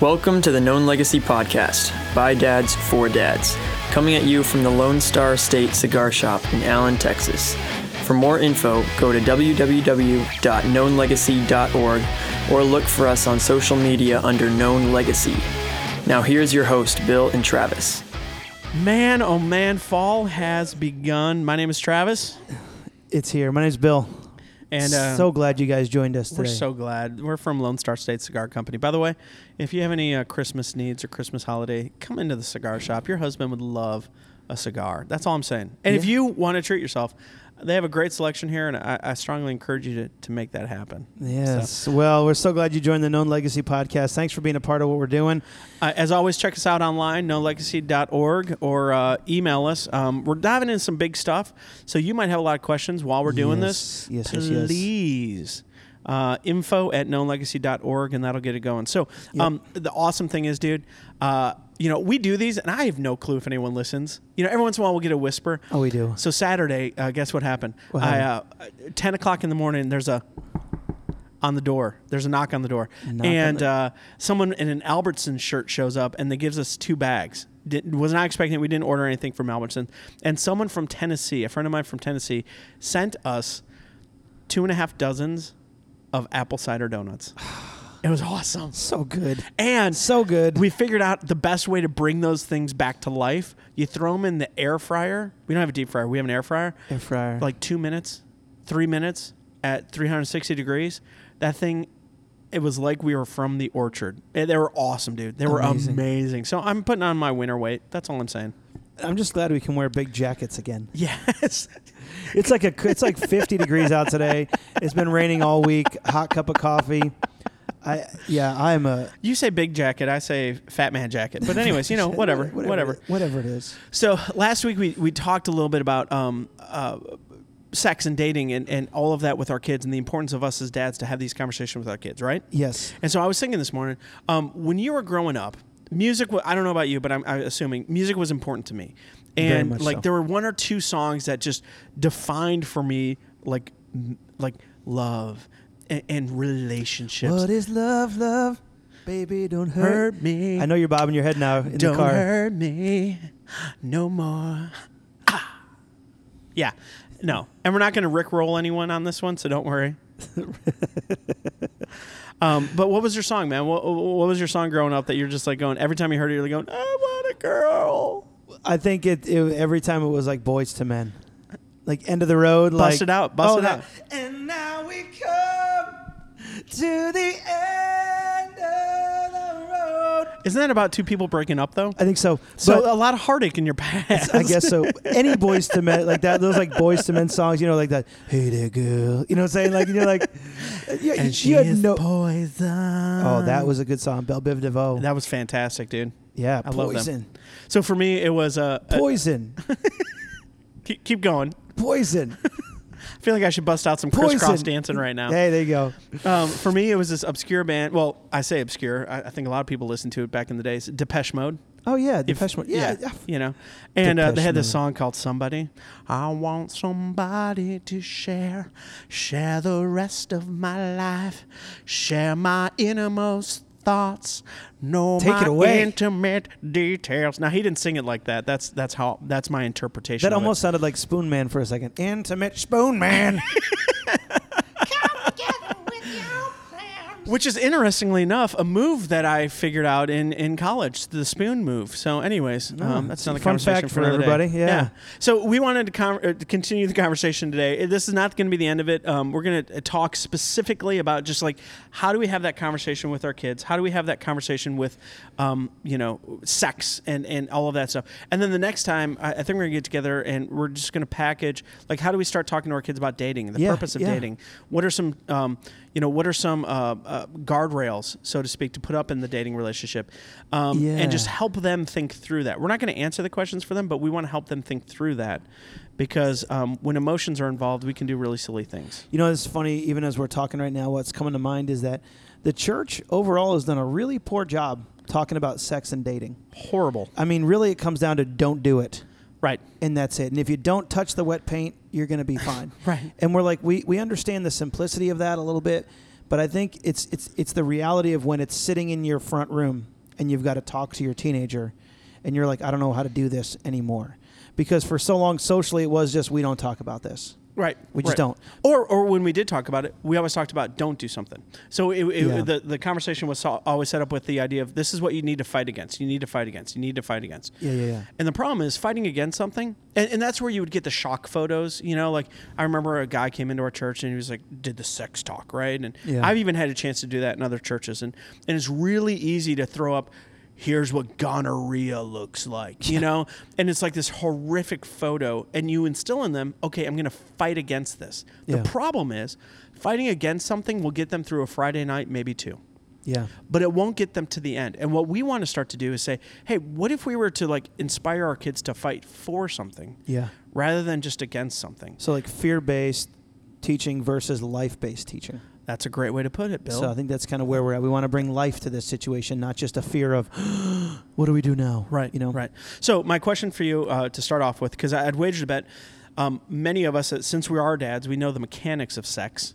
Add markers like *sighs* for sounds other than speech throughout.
Welcome to the Known Legacy Podcast by Dads for Dads, coming at you from the Lone Star State Cigar Shop in Allen, Texas. For more info, go to www.knownlegacy.org or look for us on social media under Known Legacy. Now, here's your host, Bill and Travis. Man, oh man, fall has begun. My name is Travis, It's here. My name's Bill. And uh, so glad you guys joined us today. we're so glad. We're from Lone Star State Cigar Company. By the way, if you have any uh, Christmas needs or Christmas holiday, come into the cigar shop. Your husband would love a cigar. That's all I'm saying. And if you want to treat yourself, they have a great selection here, and I, I strongly encourage you to, to make that happen. yes. Well, we're so glad you joined the Known Legacy podcast. Thanks for being a part of what we're doing. Uh, as always, check us out online, knownlegacy.org, or uh, email us. Um, we're diving in some big stuff, so you might have a lot of questions while we're doing this. Yes, yes, yes, yes. Please. Uh, info at knownlegacy.org, and that'll get it going. So, um, the awesome thing is, dude, uh, you know, we do these, and I have no clue if anyone listens. You know, every once in a while we'll get a whisper. Oh, we do. So, Saturday, uh, guess what happened? What I, uh, 10 o'clock in the morning, there's a on the door. There's a knock on the door, knock and the- uh, someone in an Albertson shirt shows up, and they gives us two bags. Did, was not expecting it. We didn't order anything from Albertson, and someone from Tennessee, a friend of mine from Tennessee, sent us two and a half dozens of apple cider donuts. *sighs* *sighs* It was awesome, So good. and So good. we figured out the best way to bring those things back to life. You throw them in the air fryer. We don't have a deep fryer. We have an air fryer Air fryer. like two minutes, three minutes at 360 degrees. That thing, it was like we were from the orchard. Eh, They were awesome, dude. They were Amazing. amazing. So I'm putting on my winter weight. That's all I'm saying. I'm just glad we can wear big jackets again. Yes. It's like a it's like 50 *laughs* degrees out today. It's been raining all week. Hot cup of coffee. I yeah, I'm a You say big jacket, I say fat man jacket. But anyways, you know, *laughs* whatever, whatever. whatever it is. So last week we, we talked a little bit about um, uh, sex and dating and, and all of that with our kids and the importance of us as dads to have these conversations with our kids, right? Yes. And so I was thinking this morning, um, when you were growing up, music. I don't know about you, but I'm, I'm assuming music was important to me. Very And like so. there were one or two songs that just defined for me like like love and, and relationships. What is love, love? Baby, don't hurt. hurt me? I know you're bobbing your head now in Don't the car. Don't hurt me no more. Ah. Yeah, no, and we're not going to rickroll anyone on this one, so don't worry. *laughs* um, but what was your song, man? What, what was your song growing up that you're just like going every time you heard it, you're like going, "I want a girl." I think it, it every time it was like Boyz II Men, like end of the road, like Bust it out, bust oh, it out. And now we come to the end of the road. Isn't that about two people breaking up though? I think so. So But a lot of heartache in your past. I guess so. *laughs* Any Boyz II Men like that, those like Boyz II Men songs, you know, like that. Hey there, girl. You know what I'm saying? Like you're like, you, and you she had is no. poison. Oh, that was a good song, Bell Biv DeVoe. that was fantastic, dude. yeah, I love them. poison, So for me, it was uh, uh, poison, *laughs* keep, keep going. poison. I feel like I should bust out some crisscross dancing right now. Hey, there you go. Um, for me, it was this obscure band. Well, I say obscure. I, I think a lot of people listened to it back in the days. Depeche Mode. Oh yeah, Depeche Mode. Yeah, yeah. you know. And uh, they had this song called "Somebody." I want somebody to share, share the rest of my life, share my innermost thoughts, know Take it away. intimate details. Now he didn't sing it like that. That's that's how that's my interpretation. That of it. almost sounded like Spoon Man for a second. Intimate Spoon Man. *laughs* Which is interestingly enough a move that I figured out in, in college, the spoon move. So, anyways, um, that's another fun conversation fact for, for everybody, yeah. So we wanted to, con- uh, to continue the conversation today. Uh, This is not going to be the end of it. Um, we're going to talk specifically about just like how do we have that conversation with our kids? How do we have that conversation with, um, you know, sex and, and all of that stuff? And then the next time, I, I think we're going to get together and we're just going to package like how do we start talking to our kids about dating, the Yeah, purpose of yeah. dating. What are some, um, you know, what are some uh, uh, guardrails, so to speak, to put up in the dating relationship, um, Yeah. and just help them think through that. We're not going to answer the questions for them, but we want to help them think through that, because um, when emotions are involved, we can do really silly things. You know, it's funny, even as we're talking right now, what's coming to mind is that the church overall has done a really poor job talking about sex and dating. Horrible, I mean, really, it comes down to don't do it. right? And that's it. And if you don't touch the wet paint, you're going to be fine. *laughs* Right. And we're like, we, we understand the simplicity of that a little bit, But I think it's it's it's the reality of when it's sitting in your front room and you've got to talk to your teenager, and you're like, I don't know how to do this anymore, because for so long socially it was just we don't talk about this. Right. We just right. don't. Or, or when we did talk about it, we always talked about don't do something. So it, it, Yeah. the, the conversation was always set up with the idea of this is what you need to fight against. You need to fight against. You need to fight against. Yeah, yeah, yeah. And the problem is fighting against something, and, and that's where you would get the shock photos. You know, like I remember a guy came into our church and he was like, did the sex talk, right? And Yeah. I've even had a chance to do that in other churches. And, and it's really easy to throw up, here's what gonorrhea looks like, you know? And it's like this horrific photo, and you instill in them, okay, I'm going to fight against this. Yeah. The problem is, fighting against something will get them through a Friday night, maybe two Yeah. but it won't get them to the end. And what we want to start to do is say, hey, what if we were to like inspire our kids to fight for something Yeah. rather than just against something? So like fear-based teaching versus life-based teaching. That's a great way to put it, Bill. So I think that's kind of where we're at. We want to bring life to this situation, not just a fear of *gasps* what do we do now? right, You know. right. So my question for you uh, to start off with, because I'd wagered a bet, um, many of us, uh, since we are dads, we know the mechanics of sex.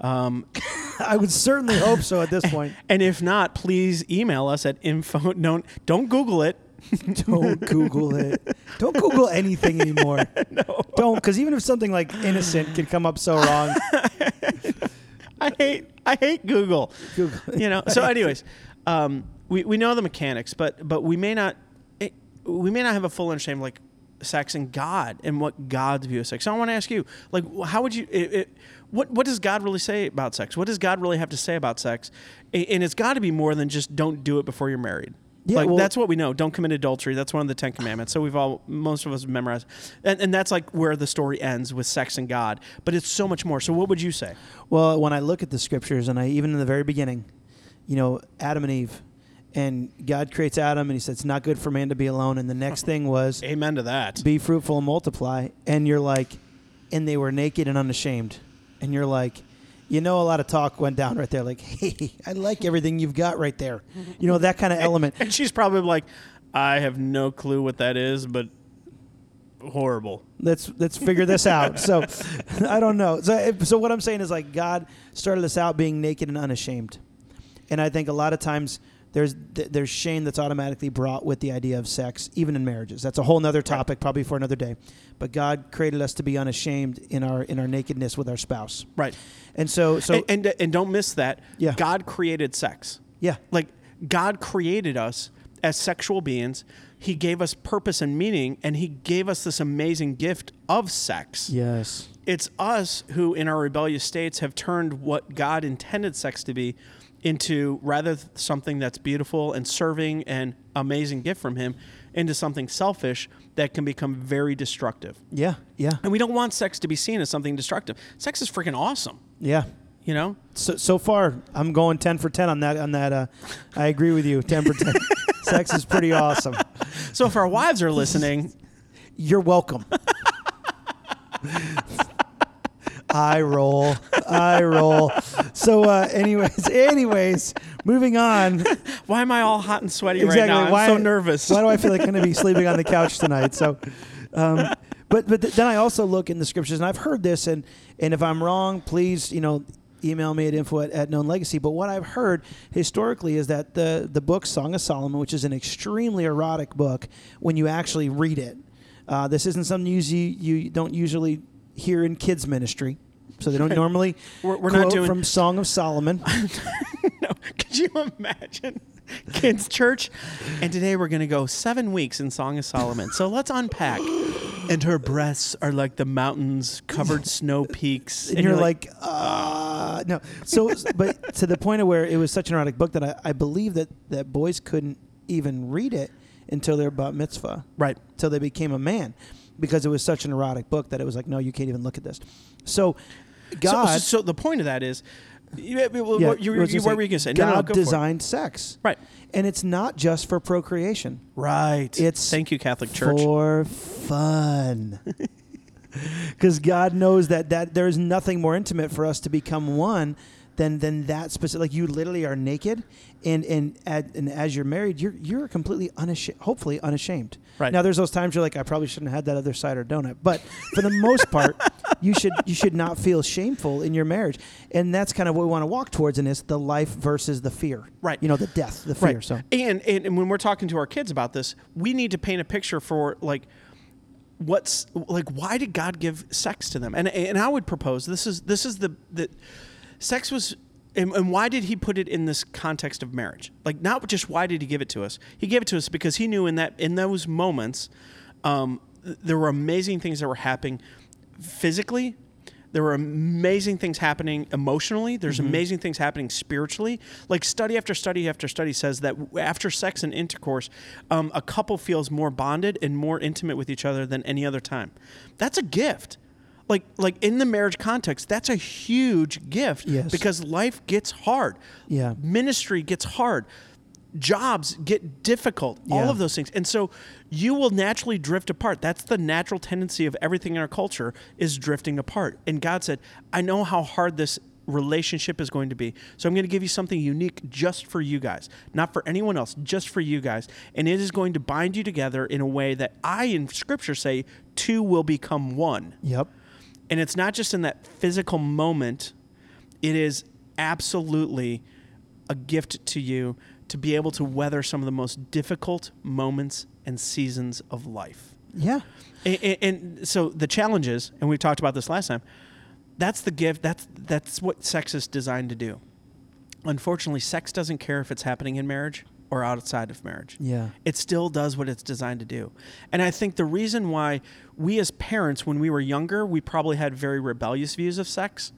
Um, *laughs* I would certainly hope so at this *laughs* point. and if not, please email us at info. Don't don't Google it. *laughs* Don't Google it. Don't Google anything anymore. no. Don't, because even if something like innocent can come up so wrong, I hate I hate Google. Google. You know. So, *laughs* anyways, um, we we know the mechanics, but but we may not it, we may not have a full understanding of like sex and God and what God's view of sex. So I want to ask you, like, how would you? It, it, what what does God really say about sex? What does God really have to say about sex? And it's got to be more than just don't do it before you're married. Yeah, like well- that's what we know. Don't commit adultery. That's one of the Ten Commandments. So we've all, most of us, memorized, and, and that's like where the story ends with sex and God. But it's so much more. So what would you say? Well, when I look at the scriptures, and I even in the very beginning, you know, Adam and Eve, and God creates Adam, and He said it's not good for man to be alone. And the next thing was Amen to that. be fruitful and multiply. And you're like, and they were naked and unashamed. And you're like, you know, a lot of talk went down right there. Like, *laughs* hey, I like everything you've got right there. You know, that kind of element. And she's probably like, I have no clue what that is, but horrible. let's let's figure this out. So *laughs* I don't know. So so what I'm saying is like God started us out being naked and unashamed, and I think a lot of times there's th- there's shame that's automatically brought with the idea of sex, even in marriages. That's a whole nother topic, probably for another day. But God created us to be unashamed in our in our nakedness with our spouse, Right. and so so and, and and don't miss that. Yeah. God created sex. yeah Like God created us as sexual beings. He gave us purpose and meaning, and He gave us this amazing gift of sex. yes It's us who, in our rebellious states, have turned what God intended sex to be into rather something that's beautiful and serving and amazing gift from Him into something selfish that can become very destructive. yeah yeah And we don't want sex to be seen as something destructive. Sex is freaking awesome, yeah. you know? So, so far, I'm going ten for ten on that. On that, uh, I agree with you. Ten for ten. *laughs* Sex is pretty awesome. So if our wives are listening, You're welcome. *laughs* I roll. I roll. So, uh, anyways, *laughs* anyways, moving on. why am I all hot and sweaty exactly. right now? I'm why, so nervous. Why do I feel like I'm going to be sleeping on the couch tonight? So, um, but but th- then I also look in the scriptures, and I've heard this, and and if I'm wrong, please, you know, email me at info at, at known legacy. But what I've heard historically is that the the book Song of Solomon, which is an extremely erotic book, when you actually read it, uh, this isn't something you you don't usually hear in kids ministry. So they don't normally We're- we're not doing- from Song of Solomon. *laughs* no, could you imagine kids' church? And today we're going to go seven weeks in Song of Solomon. So let's unpack. And her breasts are like the mountains covered *laughs* snow peaks. and, you're, like, uh, no. So, but to the point of where it was such an erotic book that I, I believe that, that boys couldn't even read it until their bar mitzvah, right. until they became a man, because it was such an erotic book that it was like, no, you can't even look at this. So, God, so, the point of that is, you, you, yeah, what, you, you, what were you going to say? No, God no, go designed sex, Right. and it's not just for procreation. Right. It's Thank you, Catholic Church. for fun. *laughs* Because God knows that, that there is nothing more intimate for us to become one then then that specific like you literally are naked and and and as you're married you're you're completely unashamed hopefully unashamed Right. now there's those times you're like I probably shouldn't have had that other cider donut but for the most *laughs* part you should you should not feel shameful in your marriage and that's kind of what we want to walk towards in this the life versus the fear Right. you know the death the fear so And, and and when we're talking to our kids about this, we need to paint a picture for like what's like why did God give sex to them? And and I would propose this is this is the the sex was and, and why did he put it in this context of marriage? Like not just why did he give it to us? He gave it to us because he knew in that in those moments um, there were amazing things that were happening physically there were amazing things happening emotionally. There's amazing things happening spiritually. Like study after study after study says that after sex and intercourse, um, a couple feels more bonded and more intimate with each other than any other time. That's a gift. Like like in the marriage context, that's a huge gift Yes. because life gets hard. Yeah. Ministry gets hard. Jobs get difficult. All of those things. And so you will naturally drift apart. That's the natural tendency of everything in our culture is drifting apart. And God said, I know how hard this relationship is going to be. So I'm going to give you something unique just for you guys, not for anyone else, just for you guys. And it is going to bind you together in a way that I in scripture say two will become one. yep And it's not just in that physical moment, it is absolutely a gift to you to be able to weather some of the most difficult moments and seasons of life. yeah And, and, and so the challenges, and we talked about this last time, that's the gift. That's that's what sex is designed to do. Unfortunately, sex doesn't care if it's happening in marriage or outside of marriage yeah it still does what it's designed to do. And I think the reason why we as parents, when we were younger, we probably had very rebellious views of sex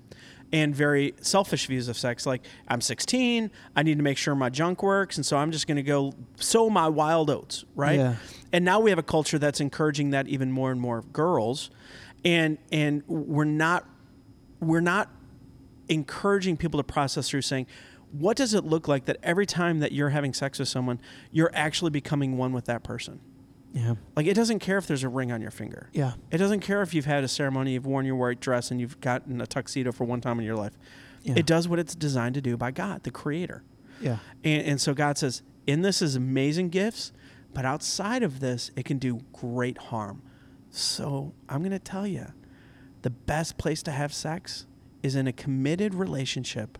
and very selfish views of sex. Like, I'm 16, I need to make sure my junk works, and so I'm just going to go sow my wild oats, right? Yeah. And now we have a culture that's encouraging that even more and more of girls. And and we're not we're not encouraging people to process through saying, what does it look like that every time that you're having sex with someone, you're actually becoming one with that person? yeah Like it doesn't care if there's a ring on your finger. yeah It doesn't care if you've had a ceremony, you've worn your white dress, and you've gotten a tuxedo for one time in your life. Yeah. It does what it's designed to do by God, the Creator. yeah And, and so God says, in this is amazing gifts, but outside of this, it can do great harm. So I'm going to tell you the best place to have sex is in a committed relationship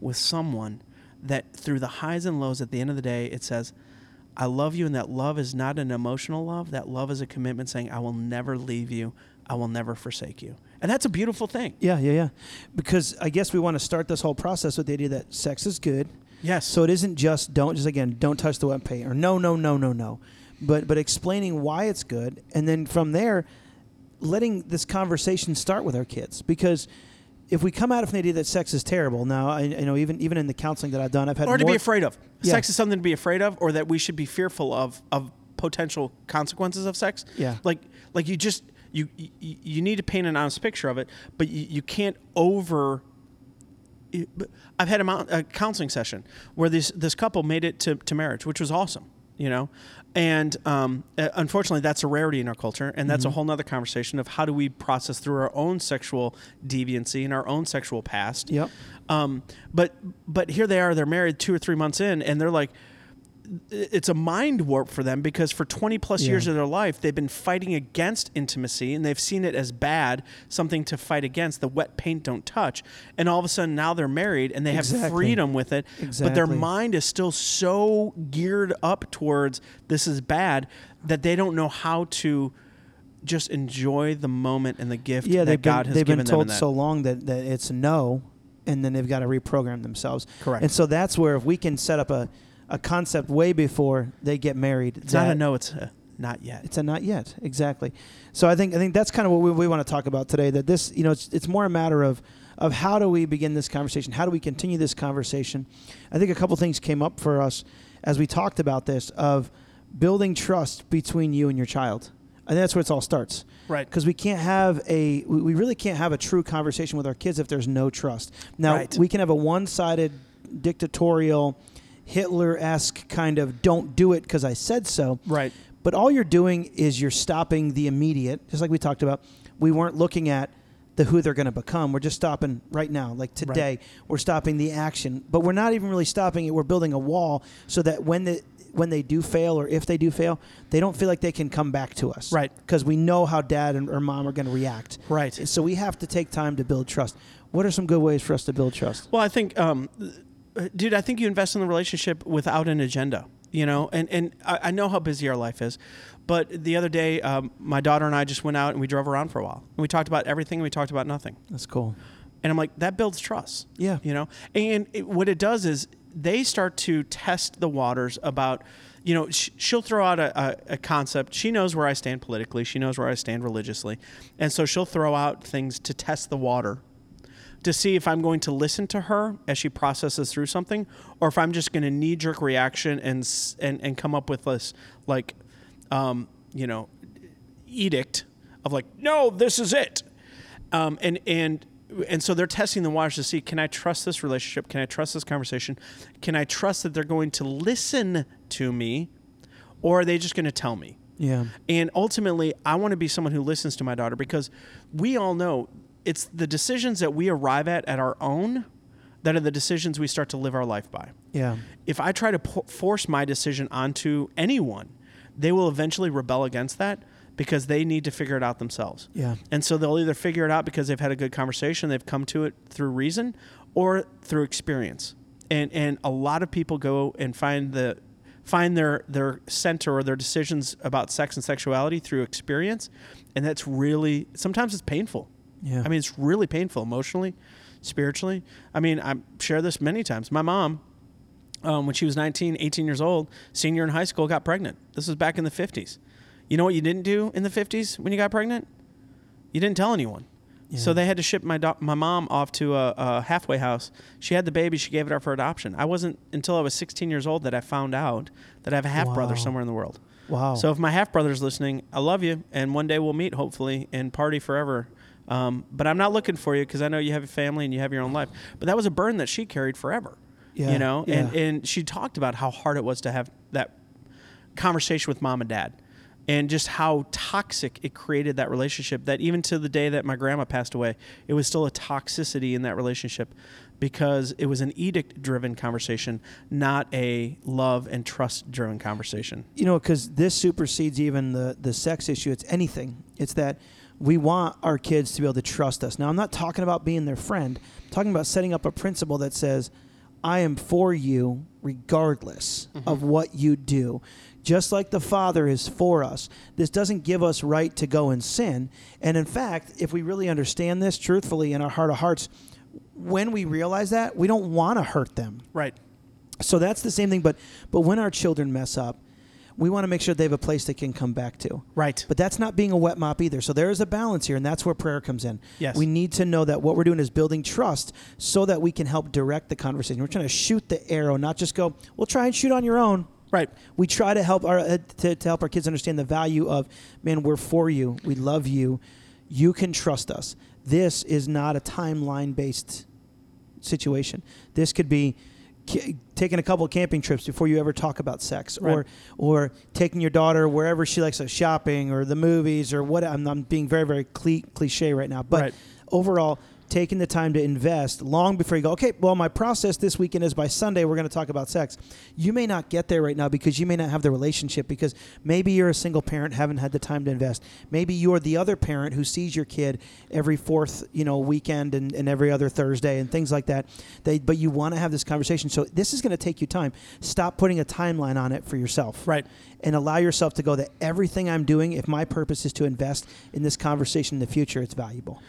with someone that through the highs and lows at the end of the day, it says, I love you. And that love is not an emotional love. That love is a commitment saying, I will never leave you. I will never forsake you. And that's a beautiful thing. Yeah, yeah, yeah. Because I guess we want to start this whole process with the idea that sex is good. Yes. So it isn't just don't just again don't touch the wet paint or no no no no no, but but explaining why it's good and then from there, letting this conversation start with our kids because. If we come out of the idea that sex is terrible, now I, I know even even in the counseling that I've done, I've had or to more, be afraid of. Yeah. Sex is something to be afraid of, or that we should be fearful of of potential consequences of sex. Yeah. like like you just you you, you need to paint an honest picture of it, but you, you can't over. I've had a, a counseling session where this this couple made it to, to marriage, which was awesome, you know, and um, uh, unfortunately that's a rarity in our culture, and that's a whole nother conversation of how do we process through our own sexual deviancy and our own sexual past. Yep. Um, but but here they are, they're married two or three months in, and they're like, it's a mind warp for them because for 20 plus years of their life, they've been fighting against intimacy and they've seen it as bad, something to fight against. The wet paint don't touch. And all of a sudden now they're married and they have freedom with it. exactly. But their mind is still so geared up towards this is bad that they don't know how to just enjoy the moment and the gift yeah, that they've God been, has they've given been told so long that, that it's no, and then they've got to reprogram themselves. Correct. And so that's where if we can set up a, a concept way before they get married, it's not a no, it's a not yet. It's a not yet, exactly. So I think I think that's kind of what we, we want to talk about today. That this, you know, it's it's more a matter of of how do we begin this conversation? How do we continue this conversation? I think a couple things came up for us as we talked about this of building trust between you and your child. And that's where it all starts. Right. Because we can't have a, we really can't have a true conversation with our kids if there's no trust. Now Right. we can have a one-sided, dictatorial, Hitler-esque kind of "don't do it because I said so." Right. But all you're doing is you're stopping the immediate, just like we talked about. We weren't looking at the who they're going to become. We're just stopping right now, like today. We're stopping the action, but we're not even really stopping it. We're building a wall so that when the when they do fail or if they do fail, they don't feel like they can come back to us. Right. Because we know how dad and, or mom are going to react. Right. So we have to take time to build trust. What are some good ways for us to build trust? Well, I think, um, dude, I think you invest in the relationship without an agenda. You know, and and I, I know how busy our life is, but the other day, um, my daughter and I just went out and we drove around for a while, and we talked about everything, and we talked about nothing. That's cool. And I'm like, that builds trust. Yeah. You know, and it, what it does is they start to test the waters about, you know, sh- she'll throw out a, a, a concept. She knows where I stand politically. She knows where I stand religiously. And so she'll throw out things to test the water to see if I'm going to listen to her as she processes through something, or if I'm just going to knee jerk reaction and, and and come up with this like, um, you know, edict of like, no, this is it, um, and and and so they're testing the waters to see can I trust this relationship? Can I trust this conversation? Can I trust that they're going to listen to me, or are they just going to tell me? Yeah. And ultimately, I want to be someone who listens to my daughter because we all know it's the decisions that we arrive at at our own that are the decisions we start to live our life by. Yeah. If I try to po- force my decision onto anyone, they will eventually rebel against that because they need to figure it out themselves. Yeah. And so they'll either figure it out because they've had a good conversation, they've come to it through reason, or through experience. And and a lot of people go and find the find their their center or their decisions about sex and sexuality through experience, and that's really sometimes it's painful. Yeah. I mean, it's really painful emotionally, spiritually. I mean, I've shared this many times. My mom, um, when she was 19, 18 years old, senior in high school, got pregnant. This was back in the 50s. You know what you didn't do in the 50s when you got pregnant? You didn't tell anyone. So they had to ship my do- my mom off to a, a halfway house. She had the baby. She gave it up for adoption. I wasn't until I was 16 years old that I found out that I have a half brother Wow. somewhere in the world. Wow. So if my half brother's listening, I love you, and one day we'll meet hopefully and party forever. Um, but I'm not looking for you because I know you have a family and you have your own life. But that was a burden that she carried forever. Yeah, You know, and and she talked about how hard it was to have that conversation with mom and dad. And just how toxic it created that relationship. That even to the day that my grandma passed away, it was still a toxicity in that relationship because it was an edict driven conversation, not a love and trust driven conversation. you know, because this supersedes even the the sex issue. It's anything. It's that we want our kids to be able to trust us. Now, I'm not talking about being their friend. I'm talking about setting up a principle that says, "I am for you regardless mm-hmm. of what you do." Just like the Father is for us, this doesn't give us right to go and sin. And in fact, if we really understand this truthfully in our heart of hearts, when we realize that, we don't want to hurt them. Right. So that's the same thing. But but when our children mess up, we want to make sure they have a place they can come back to. Right. But that's not being a wet mop either. So there is a balance here, and that's where prayer comes in. Yes. We need to know that what we're doing is building trust so that we can help direct the conversation. We're trying to shoot the arrow, not just go, well, try and shoot on your own. Right. We try to help our uh, to, to help our kids understand the value of, man, we're for you. We love you. You can trust us. This is not a timeline based situation. This could be ca- taking a couple of camping trips before you ever talk about sex, or or taking your daughter wherever she likes to shopping or the movies or what. I'm, I'm being very very cli- cliche right now, but Right. overall. Taking the time to invest long before you go, okay, well, my process this weekend is by Sunday, we're going to talk about sex. You may not get there right now because you may not have the relationship because maybe you're a single parent, haven't had the time to invest. Maybe you're the other parent who sees your kid every fourth, you know, weekend and, and every other Thursday and things like that. They, but you want to have this conversation. So this is going to take you time. Stop putting a timeline on it for yourself. Right. And allow yourself to go that everything I'm doing, if my purpose is to invest in this conversation in the future, it's valuable.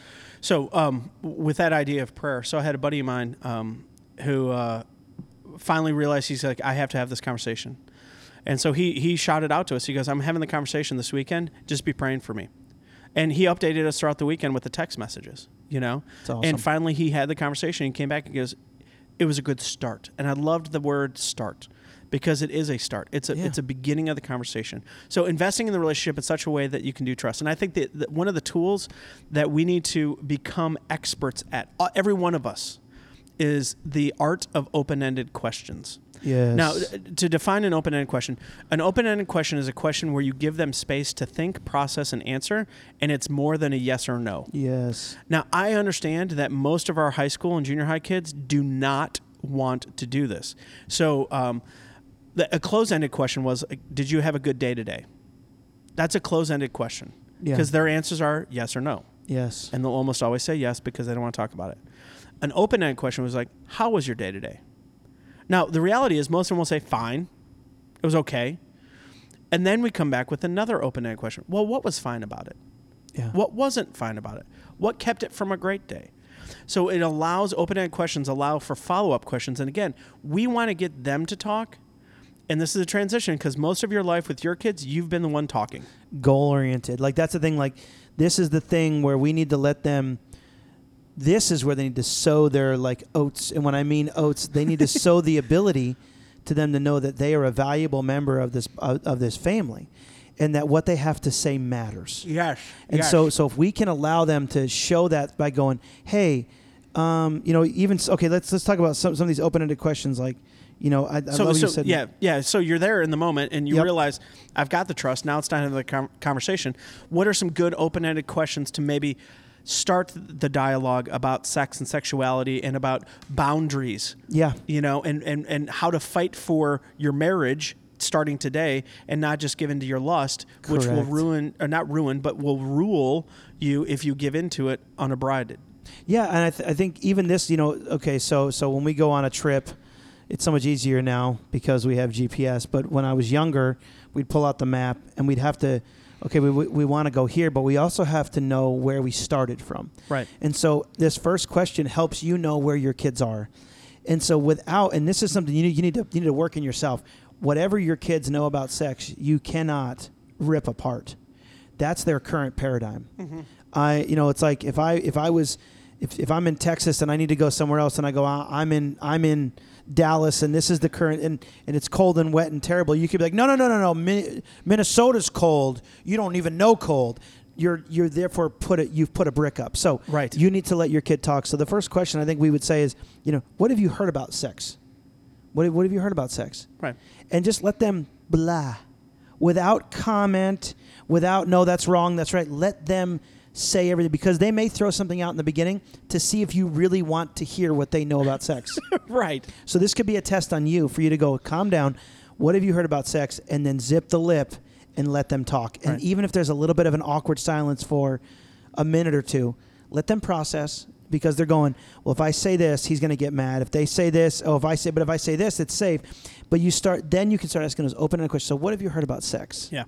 So, um, with that idea of prayer, so I had a buddy of mine um, who uh, finally realized he's like, I have to have this conversation. And so he, he shouted out to us. He goes, I'm having the conversation this weekend. Just be praying for me. And he updated us throughout the weekend with the text messages, you know? Awesome. And finally he had the conversation and came back and goes, it was a good start. And I loved the word start because it is a start. It's a Yeah. it's a beginning of the conversation. So investing in the relationship in such a way that you can do trust. And I think that, that one of the tools that we need to become experts at, uh, every one of us, is the art of open-ended questions. Yes. Now, uh, to define an open ended question, an open ended question is a question where you give them space to think, process, and answer, and it's more than a yes or no. Yes. Now, I understand that most of our high school and junior high kids do not want to do this. So, um, the, a close ended question was Did you have a good day today? That's a close ended question Yeah. because their answers are yes or no. Yes. And they'll almost always say yes because they don't want to talk about it. An open ended question was like, How was your day today? Now, the reality is, most of them will say, Fine. It was okay. And then we come back with another open ended question. Well, what was fine about it? yeah. What wasn't fine about it? What kept it from a great day? So it allows open ended questions, allow for follow up questions. And again, we want to get them to talk. And this is a transition because most of your life with your kids, you've been the one talking. goal oriented. Like that's the thing. Like this is the thing where we need to let them. This is where they need to sow their like oats, and when I mean oats, they need to *laughs* sow the ability to them to know that they are a valuable member of this of, of this family, and that what they have to say matters. Yes. And so, so if we can allow them to show that by going, hey, um, you know, even okay, let's let's talk about some some of these open ended questions. Like, you know, I, I so, love so you said, yeah, yeah. So you're there in the moment, and you Yep. realize I've got the trust. Now it's time to have the conversation. What are some good open-ended questions to maybe start the dialogue about sex and sexuality and about boundaries? yeah, You know, and and and how to fight for your marriage starting today, and not just give in to your lust, which will ruin or not ruin, but will rule you if you give into it unabrided. Yeah, and I, th- I think even this, you know, okay, so so when we go on a trip, it's so much easier now because we have GPS. But when I was younger, we'd pull out the map and we'd have to, okay, we we, we want to go here, but we also have to know where we started from. Right. And so this first question helps you know where your kids are. And so without, and this is something you need, you need to you need to work in yourself. Whatever your kids know about sex, you cannot rip apart. That's their current paradigm. I, you know, it's like if I if I was if, if I'm in Texas and I need to go somewhere else and I go "Ah, I'm in I'm in Dallas and this is the current and, and it's cold and wet and terrible. You could be like no no no no no Min- Minnesota's cold. You don't even know cold. You're you're therefore put it you've put a brick up. So Right. you need to let your kid talk. So the first question I think we would say is you know what have you heard about sex? What what have you heard about sex? Right. and just let them blah without comment without no that's wrong that's right let them say everything because they may throw something out in the beginning to see if you really want to hear what they know about sex. *laughs* Right. so this could be a test on you for you to go calm down. What have you heard about sex? and then zip the lip and let them talk. And Right. even if there's a little bit of an awkward silence for a minute or two let them process because they're going well if i say this he's going to get mad. If they say this oh if i say but if i say this it's safe. But you start then you can start asking those open-ended questions. So what have you heard about sex? Yeah.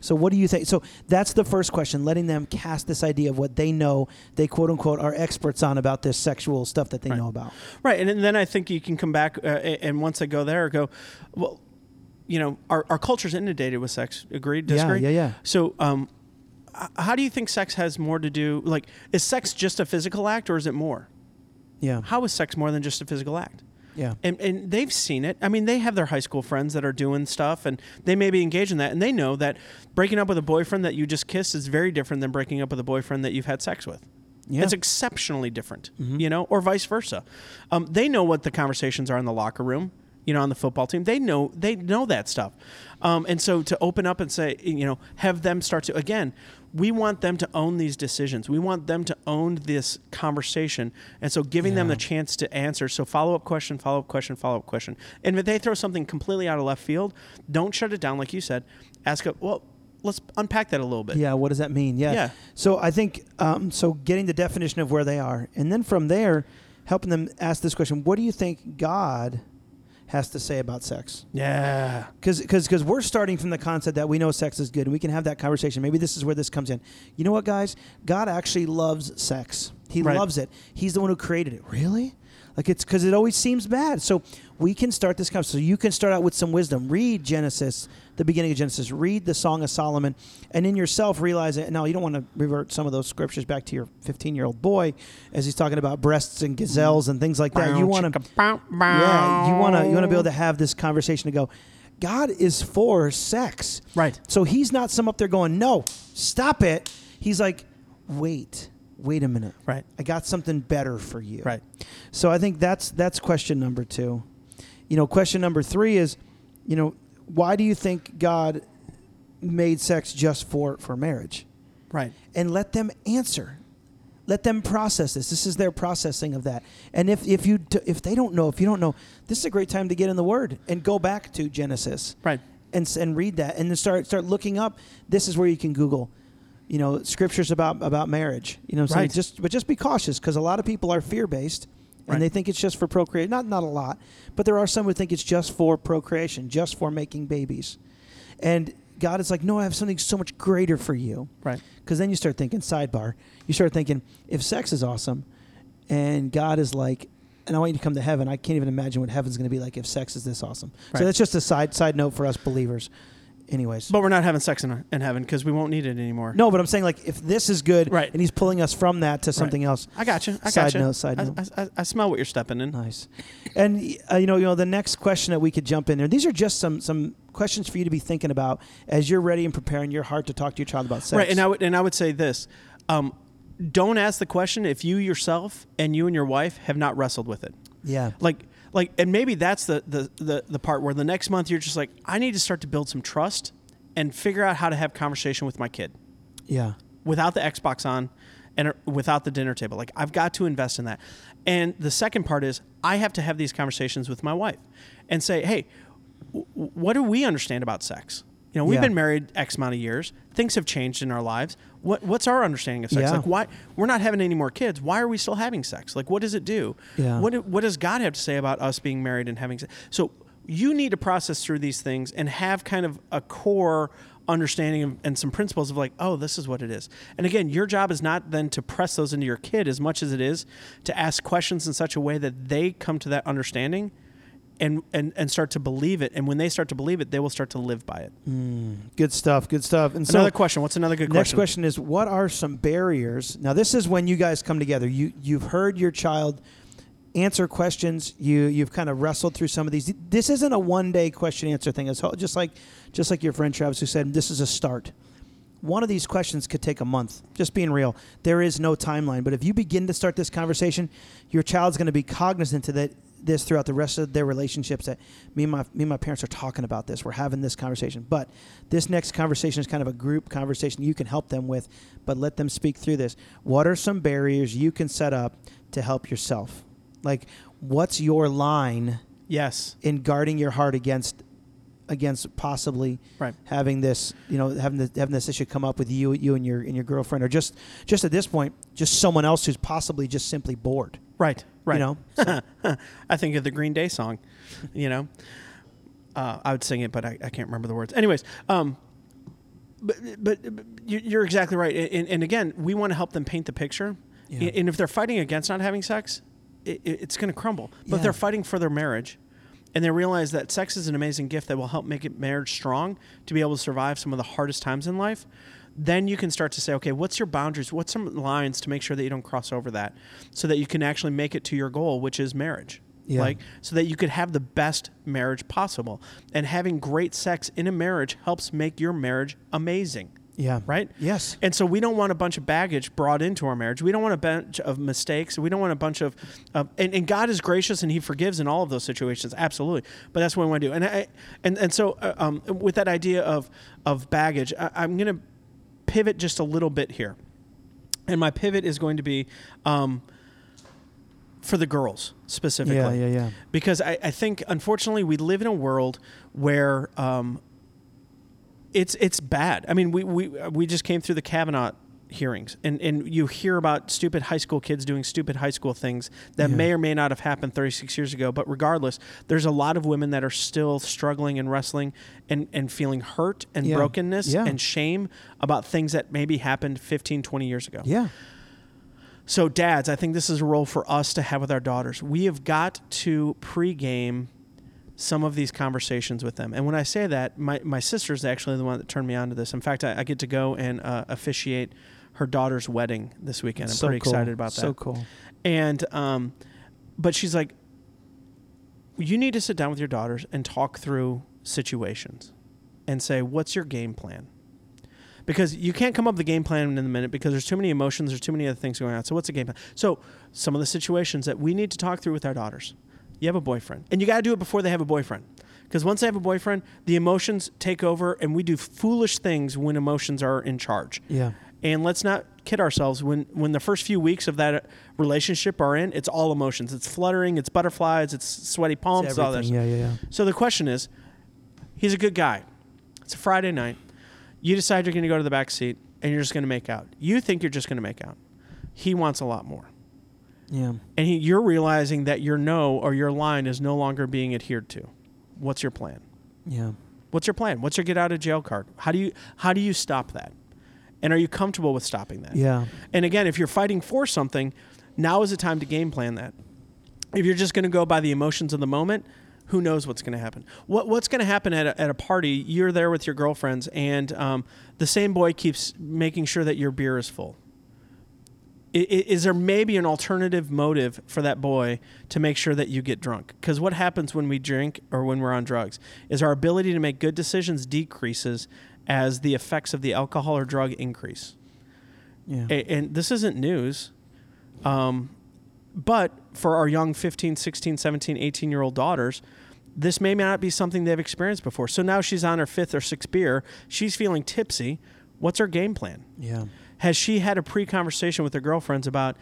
So what do you think so that's the first question letting them cast this idea of what they know they quote unquote are experts on about this sexual stuff that they Right. know about Right, and then I think you can come back, uh, and once I go there, go, well, you know, our, our culture's inundated with sex. Agreed? Disagree? yeah, yeah. yeah. So, um, how do you think sex has more to do? Like, is sex just a physical act, or is it more? yeah How is sex more than just a physical act? Yeah And, and they've seen it. I mean, they have their high school friends that are doing stuff, and they may be engaged in that, and they know that breaking up with a boyfriend that you just kissed is very different than breaking up with a boyfriend that you've had sex with. Yeah. It's exceptionally different, you know, or vice versa. Um, they know what the conversations are in the locker room, you know, on the football team. They know they know that stuff, um, and so to open up and say, you know, have them start to again. We want them to own these decisions. We want them to own this conversation, and so giving them the chance to answer. So follow up question, follow up question, follow up question. And if they throw something completely out of left field, don't shut it down, like you said. Ask, a, well, let's unpack that a little bit. Yeah, what does that mean? Yeah. Yeah. So I think um, so getting the definition of where they are, and then from there, helping them ask this question: What do you think God has to say about sex? Yeah. Because because we're starting from the concept that we know sex is good, and we can have that conversation. Maybe this is where this comes in. You know what, guys? God actually loves sex. He Right. loves it. He's the one who created it. Really? Like it's because it always seems bad. So we can start this conversation. So you can start out with some wisdom. Read Genesis, the beginning of Genesis. Read the Song of Solomon, and in yourself realize it. Now you don't want to revert some of those scriptures back to your 15 year old boy, as he's talking about breasts and gazelles and things like that. You want to yeah, you want to you want to be able to have this conversation to go. God is for sex, Right. So He's not some up there going, "No, stop it." He's like, "Wait, wait a minute. Right. I got something better for you. Right. So I think that's that's question number two. You know, question number three is, you know, why do you think God made sex just for for marriage? Right. And let them answer. Let them process this. This is their processing of that. And if if you if they don't know, if you don't know, this is a great time to get in the Word and go back to Genesis Right. and and read that and then start start looking up. This is where you can Google, you know, scriptures about about marriage. You know, what I'm saying? Just but just be cautious because a lot of people are fear based and Right. they think it's just for procreation. Not not a lot, but there are some who think it's just for procreation, just for making babies. And God is like, no, I have something so much greater for you. Right. Because then you start thinking sidebar. You start thinking if sex is awesome, and God is like, and I want you to come to heaven. I can't even imagine what heaven's going to be like if sex is this awesome. Right. So that's just a side side note for us believers. Anyways, But we're not having sex in, in heaven because we won't need it anymore. no, but I'm saying like if this is good, Right. and He's pulling us from that to something else. I got you. I got you. Side you. note, side I, note. I, I, I smell what you're stepping in. Nice. And uh, you know, you know, the next question that we could jump in there. These are just some some questions for you to be thinking about as you're ready and preparing your heart to talk to your child about sex. Right. And I would and I would say this: um, don't ask the question if you yourself and you and your wife have not wrestled with it. yeah. Like like and maybe that's the the the, the part where the next month you're just like, I need to start to build some trust and figure out how to have conversation with my kid Yeah. without the Xbox on and without the dinner table. Like I've got to invest in that. And the second part is I have to have these conversations with my wife and say, "Hey, w- what do we understand about sex?" You know, we've Yeah. been married X amount of years. Things have changed in our lives. What what's our understanding of sex? Yeah. Like why we're not having any more kids. Why are we still having sex? Like what does it do? Yeah. What what does God have to say about us being married and having sex? So you need to process through these things and have kind of a core understanding of, and some principles of like, oh, this is what it is. And again, your job is not then to press those into your kid as much as it is to ask questions in such a way that they come to that understanding and, and, and start to believe it. And when they start to believe it, they will start to live by it. Hmm. Good stuff. Good stuff. And Another so, question. What's another good next question? Next question is, what are some barriers? Now, this is when you guys come together. You you've heard your child answer questions. You you've kind of wrestled through some of these. This isn't a one day question answer thing. It's just like just like your friend Travis who said this is a start. One of these questions could take a month. Just being real, there is no timeline. But if you begin to start this conversation, your child's going to be cognizant to that this throughout the rest of their relationships. That me and my me and my parents are talking about this. We're having this conversation. But this next conversation is kind of a group conversation you can help them with. But let them speak through this. What are some barriers you can set up to help yourself? Like, what's your line yes. in guarding your heart against against possibly Right. having this you know having the, having this issue come up with you you and your and your girlfriend or just just at this point just someone else who's possibly just simply bored Right. Right. you know *laughs* I think of the Green Day song, you know. Uh, I would sing it, but I, I can't remember the words. Anyways, um, but, but, but you- you're exactly right. And, and again, we want to help them paint the picture. Yeah. And if they're fighting against not having sex, it, it- it's going to crumble. But Yeah. they're fighting for their marriage, and they realize that sex is an amazing gift that will help make it marriage strong to be able to survive some of the hardest times in life, then you can start to say, okay, what's your boundaries? What's some lines to make sure that you don't cross over that, so that you can actually make it to your goal, which is marriage. Yeah. Like so that you could have the best marriage possible. And having great sex in a marriage helps make your marriage amazing. yeah Right? yes And so we don't want a bunch of baggage brought into our marriage. We don't want a bunch of mistakes. We don't want a bunch of, of and, and God is gracious and He forgives in all of those situations, absolutely. But that's what we want to do. And I, and and so uh, um, with that idea of of baggage, I, I'm going to pivot just a little bit here, and my pivot is going to be um, for the girls specifically. Yeah yeah yeah. Because I, I think unfortunately we live in a world where um, it's it's bad. I mean, we, we we just came through the Kavanaugh hearings, and, and you hear about stupid high school kids doing stupid high school things that Yeah. may or may not have happened 36 years ago. But regardless, there's a lot of women that are still struggling and wrestling and, and feeling hurt and Yeah. brokenness Yeah. and shame about things that maybe happened 15, 20 years ago. yeah So, dads, I think this is a role for us to have with our daughters. We have got to pregame some of these conversations with them. And when I say that, my, my sister's actually the one that turned me on to this. In fact, I, I get to go and uh, officiate her daughter's wedding this weekend. I'm so pretty cool. excited about that. so cool And, um, but she's like, you need to sit down with your daughters and talk through situations and say, what's your game plan? because you can't come up with a game plan in a minute because there's too many emotions, there's too many other things going on. So what's a game plan? So some of the situations that we need to talk through with our daughters. You have a boyfriend, and you got to do it before they have a boyfriend. Because once they have a boyfriend, the emotions take over, and we do foolish things when emotions are in charge. Yeah. And let's not kid ourselves. When when the first few weeks of that relationship are in, it's all emotions. It's fluttering. It's butterflies. It's sweaty palms. It's all this. Yeah, yeah, yeah. So the question is, he's a good guy. It's a Friday night. You decide you're going to go to the back seat and you're just going to make out. You think you're just going to make out. He wants a lot more. Yeah. And he, you're realizing that your no or your line is no longer being adhered to. What's your plan? Yeah. What's your plan? What's your get out of jail card? How do you how do you stop that? And are you comfortable with stopping that? Yeah. And again, if you're fighting for something, now is the time to game plan that. If you're just going to go by the emotions of the moment, who knows what's going to happen? What What's going to happen at a, at a party? You're there with your girlfriends, and um, the same boy keeps making sure that your beer is full. I- Is there maybe an alternative motive for that boy to make sure that you get drunk? Because what happens when we drink or when we're on drugs is our ability to make good decisions decreases as the effects of the alcohol or drug increase. Yeah. a- and this isn't news um, but for our young 15 16 17 18 year old daughters this may not be something they've experienced before. So now she's on her fifth or sixth beer. She's feeling tipsy. What's her game plan? Yeah. has she had a pre-conversation with her girlfriends about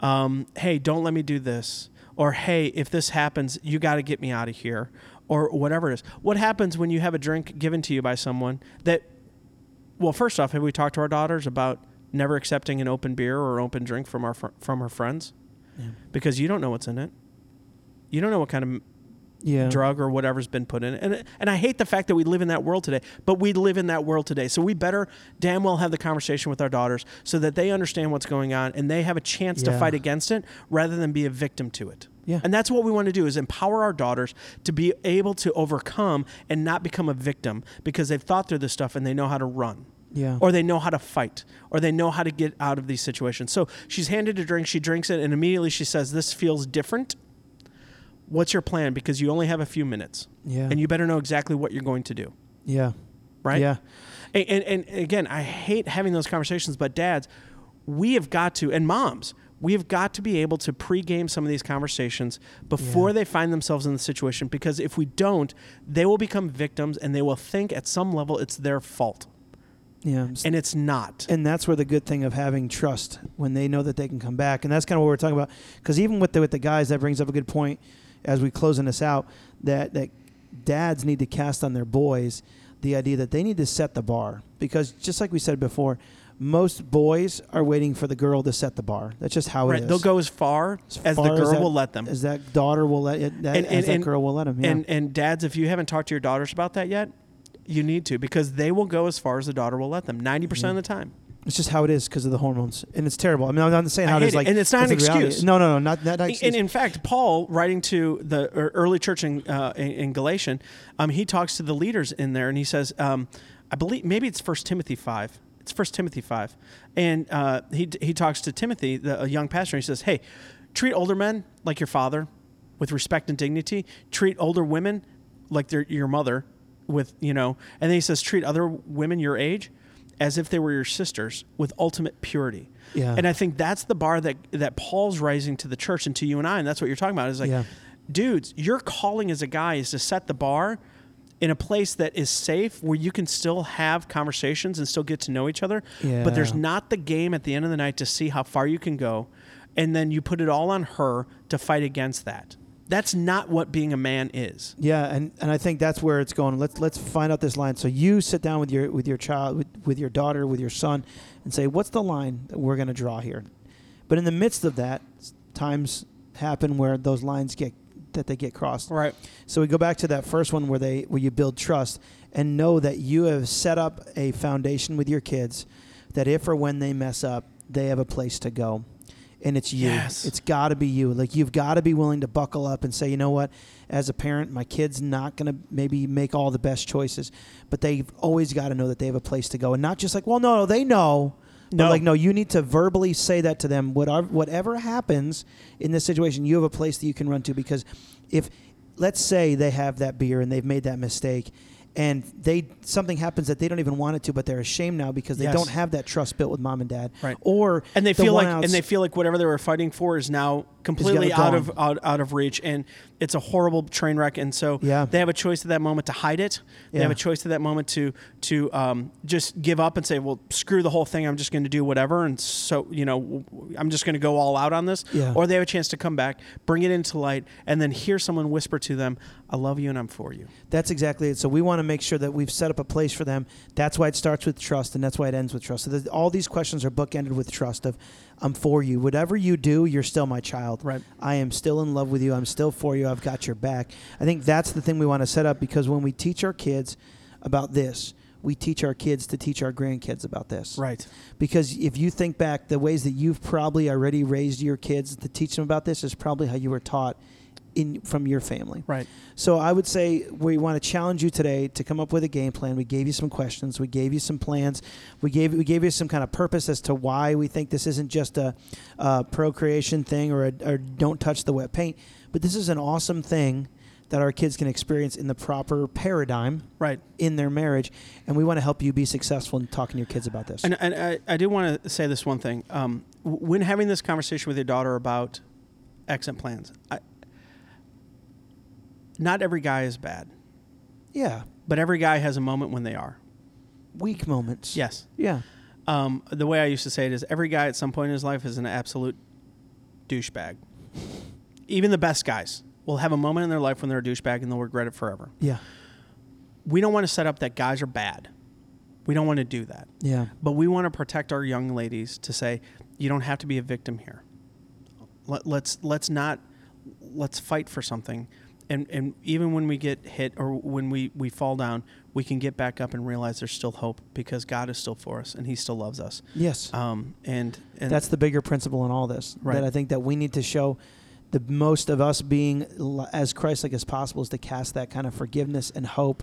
um, hey don't let me do this or hey if this happens you got to get me out of here or whatever it is. What happens when you have a drink given to you by someone that well first off have we talked to our daughters about never accepting an open beer or open drink from our fr- from her friends Yeah. because you don't know what's in it you don't know what kind of Yeah. drug or whatever's been put in it. And, and I hate the fact that we live in that world today, but we live in that world today. So we better damn well have the conversation with our daughters so that they understand what's going on and they have a chance to fight against it rather than be a victim to it. Yeah. And that's what we want to do is empower our daughters to be able to overcome and not become a victim because they've thought through this stuff and they know how to run Yeah. or they know how to fight, or they know how to get out of these situations. So she's handed a drink, she drinks it, and immediately she says, This feels different. What's your plan? Because you only have a few minutes, yeah. and you better know exactly what you're going to do, yeah. right? Yeah. And, and, and again, I hate having those conversations, but dads, we have got to, and moms, we have got to be able to pregame some of these conversations before Yeah. they find themselves in the situation. Because if we don't, they will become victims and they will think at some level it's their fault. Yeah. And it's not. and that's where the good thing of having trust when they know that they can come back and that's kind of what we're talking about because even with the with the guys that brings up a good point as we closing this out that that dads need to cast on their boys the idea that they need to set the bar because just like we said before most boys are waiting for the girl to set the bar that's just how it Right, is they'll go as far as, far the girl that- will let them. as that daughter will let it that, And- as and- that and- girl will let them yeah. And and dads, if you haven't talked to your daughters about that yet, you need to because they will go as far as the daughter will let them. Ninety percent of the time. it's just how it is because of the hormones and it's terrible i mean i'm not saying I how it hate it, like and it's not that's an the reality. excuse. no no no not, excuse. And in fact, Paul, writing to the er- early church in uh, in, in Galatian, um, he talks to the leaders in there, and he says, um, I believe maybe it's First Timothy five. It's First Timothy five, and uh, he he talks to Timothy, the a young pastor. And he says, Hey, treat older men like your father, with respect and dignity. Treat older women like they're your mother, with you know. And then he says, treat other women your age as if they were your sisters, with ultimate purity. Yeah. And I think that's the bar that that Paul's rising to the church and to you and I, and that's what you're talking about. Is like, Yeah. dudes, your calling as a guy is to set the bar in a place that is safe where you can still have conversations and still get to know each other. yeah. But there's not the game at the end of the night to see how far you can go, and then you put it all on her to fight against that. That's not what being a man is. Yeah, and, and I think that's where it's going. Let's let's find out this line. So you sit down with your with your child, with, with your daughter, with your son, and say, what's the line that we're going to draw here? But in the midst of that, times happen where those lines get that they get crossed. Right. So we go back to that first one where they where you build trust and know that you have set up a foundation with your kids that if or when they mess up, they have a place to go. And it's you. Yes. It's got to be you. Like you've got to be willing to buckle up and say, you know what? As a parent, my kid's not going to maybe make all the best choices, but they've always got to know that they have a place to go, and not just like, well, no, no, they know. No. like, no, you need to verbally say that to them. Whatever, whatever happens in this situation, you have a place that you can run to because if, let's say they have that beer and they've made that mistake and they something happens that they don't even want it to, but they're ashamed now because they Yes. don't have that trust built with mom and dad. Right. Or and they the feel like and they feel like whatever they were fighting for is now completely out gone. of out, out of reach and it's a horrible train wreck and so Yeah. they have a choice at that moment to hide it they have a choice at that moment to to um, just give up and say well screw the whole thing i'm just going to do whatever and so you know I'm just going to go all out on this Yeah. or they have a chance to come back bring it into light and then hear someone whisper to them i love you and i'm for you That's exactly it. So we want to make sure that we've set up a place for them. That's why it starts with trust, and that's why it ends with trust. So that all these questions are bookended with trust. Of, I'm for you. Whatever you do, you're still my child. Right. I am still in love with you. I'm still for you. I've got your back. I think that's the thing we want to set up because when we teach our kids about this, we teach our kids to teach our grandkids about this. right Because if you think back, the ways that you've probably already raised your kids to teach them about this is probably how you were taught in from your family. right So I would say we want to challenge you today to come up with a game plan. We gave you some questions. We gave you some plans. We gave we gave you some kind of purpose as to why we think this isn't just a, uh procreation thing or a, or don't touch the wet paint, but this is an awesome thing that our kids can experience in the proper paradigm right in their marriage, and we want to help you be successful in talking to your kids about this. And, and I, I do want to say this one thing. Um, when having this conversation with your daughter about exit plans, I, not every guy is bad, yeah, but every guy has a moment when they are. weak moments. Yes. Yeah. Um, the way I used to say it is every guy at some point in his life is an absolute douchebag. *laughs* Even the best guys will have a moment in their life when they're a douchebag and they'll regret it forever. Yeah. We don't want to set up that guys are bad. We don't want to do that. Yeah. But we want to protect our young ladies to say, you don't have to be a victim here. Let, let's let's not let's fight for something. And and even when we get hit or when we, we fall down, we can get back up and realize there's still hope because God is still for us and He still loves us. Yes. Um, and, and That's the bigger principle in all this. Right. That I think that we need to show the most of us being as Christ-like as possible is to cast that kind of forgiveness and hope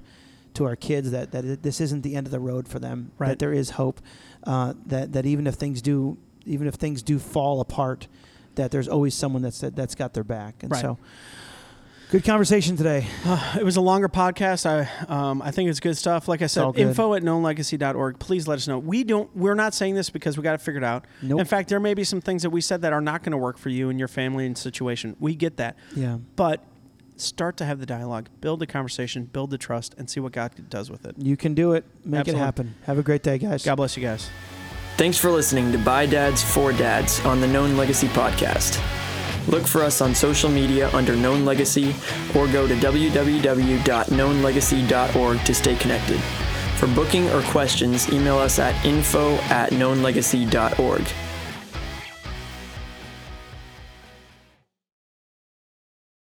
to our kids that, that this isn't the end of the road for them. Right. That there is hope. Uh, that that even if things do even if things do fall apart, that there's always someone that's that's got their back. And Right. so, good conversation today. *sighs* it was a longer podcast. I um, I think it's good stuff. Like I said, all good. info at knownlegacy.org. Please let us know. We don't. We're not saying this because we got it figured out. Nope. In fact, there may be some things that we said that are not going to work for you and your family and situation. We get that. Yeah. But start to have the dialogue, build the conversation, build the trust, and see what God does with it. You can do it. Make Absolutely. it happen. Have a great day, guys. God bless you guys. Thanks for listening to By Dads for Dads on the Known Legacy podcast. Look for us on social media under Known Legacy or go to www.knownlegacy.org to stay connected. For booking or questions, email us at info at knownlegacy.org.